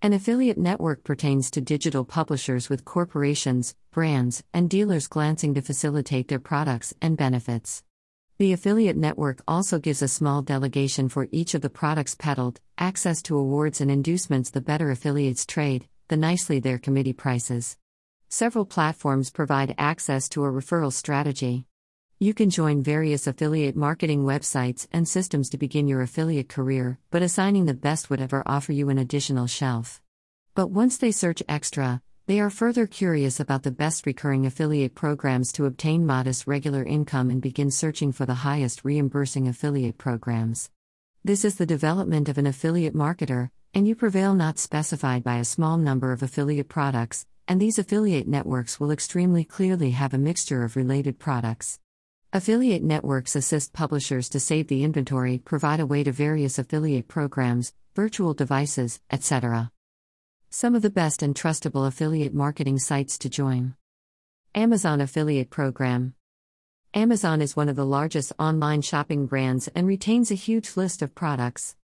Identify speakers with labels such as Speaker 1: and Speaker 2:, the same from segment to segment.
Speaker 1: An affiliate network pertains to digital publishers with corporations, brands, and dealers glancing to facilitate their products and benefits. The affiliate network also gives a small delegation for each of the products peddled, access to awards and inducements the better affiliates trade, the nicely their committee prices. Several platforms provide access to a referral strategy. You can join various affiliate marketing websites and systems to begin your affiliate career, but assigning the best would ever offer you an additional shelf. But once they search extra, they are further curious about the best recurring affiliate programs to obtain modest regular income and begin searching for the highest reimbursing affiliate programs. This is the development of an affiliate marketer, and you prevail not specified by a small number of affiliate products, and these affiliate networks will extremely clearly have a mixture of related products. Affiliate networks assist publishers to save the inventory, provide a way to various affiliate programs, virtual devices, etc. Some of the best and trustable affiliate marketing sites to join. Amazon Affiliate Program. Amazon is one of the largest online shopping brands and retains a huge list of products.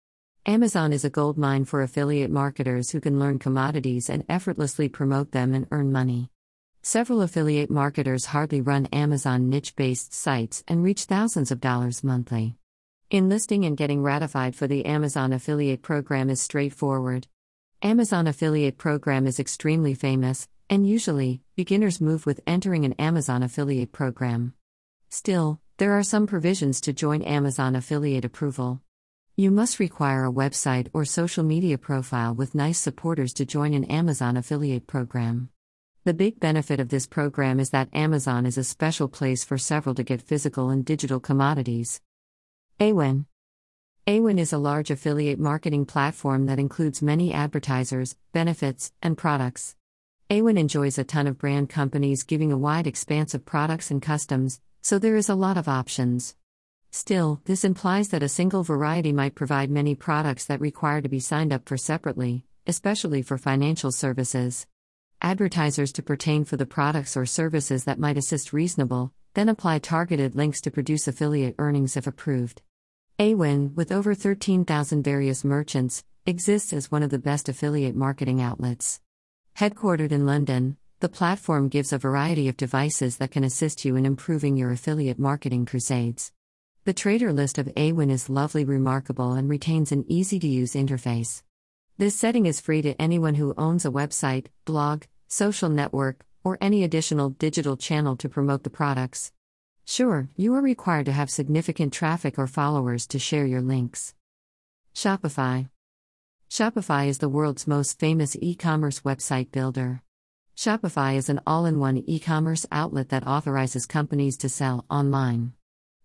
Speaker 1: Amazon is a goldmine for affiliate marketers who can learn commodities and effortlessly promote them and earn money. Several affiliate marketers hardly run Amazon niche based sites and reach thousands of dollars monthly. Enlisting and getting ratified for the Amazon affiliate program is straightforward. Amazon affiliate program is extremely famous, and usually, beginners move with entering an Amazon affiliate program. Still, there are some provisions to join Amazon affiliate approval. You must require a website or social media profile with nice supporters to join an Amazon affiliate program. The big benefit of this program is that Amazon is a special place for several to get physical and digital commodities. Awin Awin is a large affiliate marketing platform that includes many advertisers, benefits, and products. Awin enjoys a ton of brand companies giving a wide expanse of products and customs, so there is a lot of options. Still, this implies that a single variety might provide many products that require to be signed up for separately, especially for financial services. Advertisers to pertain for the products or services that might assist reasonable, then apply targeted links to produce affiliate earnings if approved. Awin, with over 13,000 various merchants, exists as one of the best affiliate marketing outlets. Headquartered in London, the platform gives a variety of devices that can assist you in improving your affiliate marketing crusades. The trader list of Awin is lovely, remarkable, and retains an easy to use interface. This setting is free to anyone who owns a website, blog, social network, or any additional digital channel to promote the products. Sure, you are required to have significant traffic or followers to share your links. Shopify Shopify is the world's most famous e commerce website builder. Shopify is an all in one e commerce outlet that authorizes companies to sell online.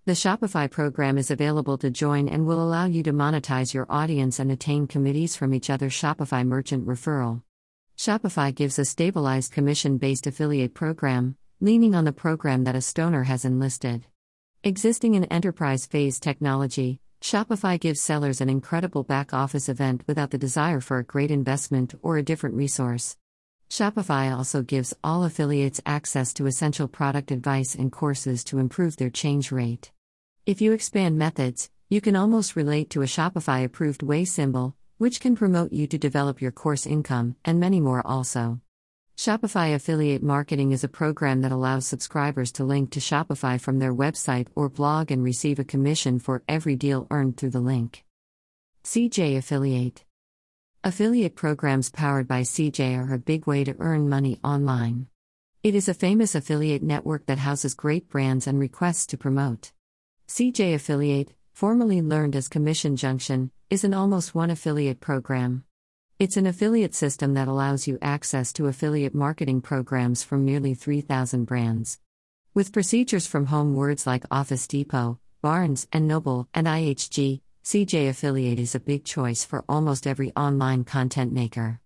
Speaker 1: The Shopify program is available to join and will allow you to monetize your audience and attain committees from each other's Shopify merchant referral. Shopify gives a stabilized commission based affiliate program, leaning on the program that a stoner has enlisted. Existing in enterprise phase technology, Shopify gives sellers an incredible back office event without the desire for a great investment or a different resource. Shopify also gives all affiliates access to essential product advice and courses to improve their change rate. If you expand methods, you can almost relate to a Shopify approved way symbol, which can promote you to develop your course income, and many more also. Shopify Affiliate Marketing is a program that allows subscribers to link to Shopify from their website or blog and receive a commission for every deal earned through the link. CJ Affiliate Affiliate programs powered by CJ are a big way to earn money online. It is a famous affiliate network that houses great brands and requests to promote. CJ Affiliate, formerly learned as Commission Junction, is an almost one affiliate program. It's an affiliate system that allows you access to affiliate marketing programs from nearly 3,000 brands. With procedures from home words like Office Depot, Barnes and Noble, and IHG, CJ Affiliate is a big choice for almost every online content maker.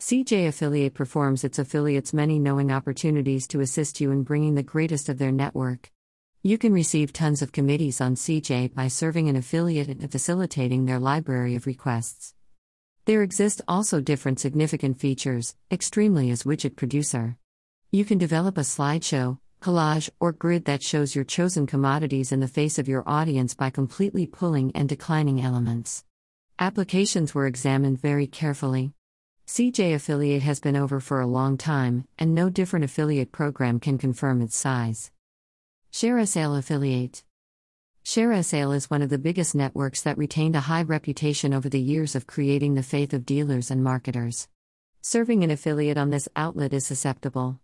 Speaker 1: CJ Affiliate performs its affiliates many knowing opportunities to assist you in bringing the greatest of their network. You can receive tons of committees on CJ by serving an affiliate and facilitating their library of requests. There exist also different significant features, extremely as widget producer. You can develop a slideshow, collage, or grid that shows your chosen commodities in the face of your audience by completely pulling and declining elements. Applications were examined very carefully. CJ Affiliate has been over for a long time, and no different affiliate program can confirm its size. ShareASale Affiliate ShareASale is one of the biggest networks that retained a high reputation over the years of creating the faith of dealers and marketers. Serving an affiliate on this outlet is susceptible.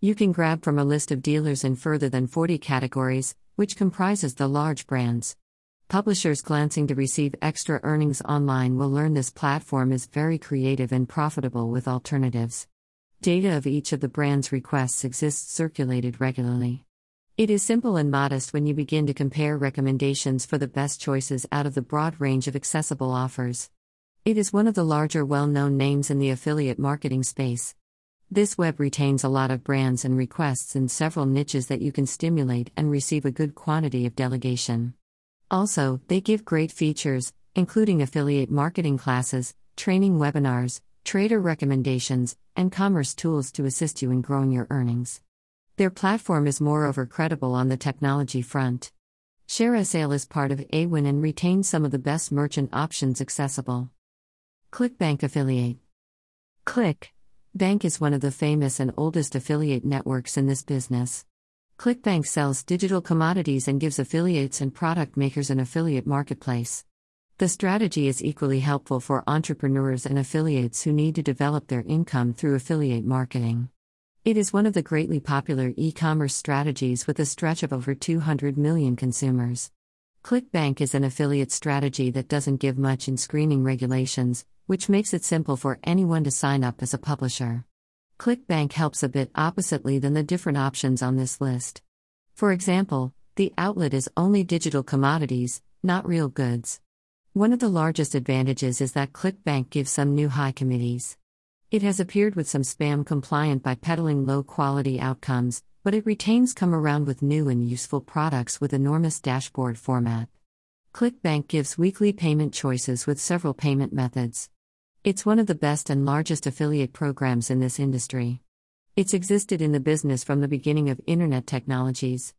Speaker 1: You can grab from a list of dealers in further than 40 categories, which comprises the large brands. Publishers glancing to receive extra earnings online will learn this platform is very creative and profitable with alternatives. Data of each of the brand's requests exists circulated regularly. It is simple and modest when you begin to compare recommendations for the best choices out of the broad range of accessible offers. It is one of the larger well known names in the affiliate marketing space. This web retains a lot of brands and requests in several niches that you can stimulate and receive a good quantity of delegation. Also, they give great features, including affiliate marketing classes, training webinars, trader recommendations, and commerce tools to assist you in growing your earnings. Their platform is moreover credible on the technology front. ShareASale is part of Awin and retains some of the best merchant options accessible. ClickBank Affiliate Click Bank is one of the famous and oldest affiliate networks in this business. ClickBank sells digital commodities and gives affiliates and product makers an affiliate marketplace. The strategy is equally helpful for entrepreneurs and affiliates who need to develop their income through affiliate marketing. It is one of the greatly popular e commerce strategies with a stretch of over 200 million consumers. ClickBank is an affiliate strategy that doesn't give much in screening regulations, which makes it simple for anyone to sign up as a publisher. ClickBank helps a bit oppositely than the different options on this list. For example, the outlet is only digital commodities, not real goods. One of the largest advantages is that ClickBank gives some new high committees. It has appeared with some spam compliant by peddling low quality outcomes, but it retains come around with new and useful products with enormous dashboard format. ClickBank gives weekly payment choices with several payment methods. It's one of the best and largest affiliate programs in this industry. It's existed in the business from the beginning of Internet technologies.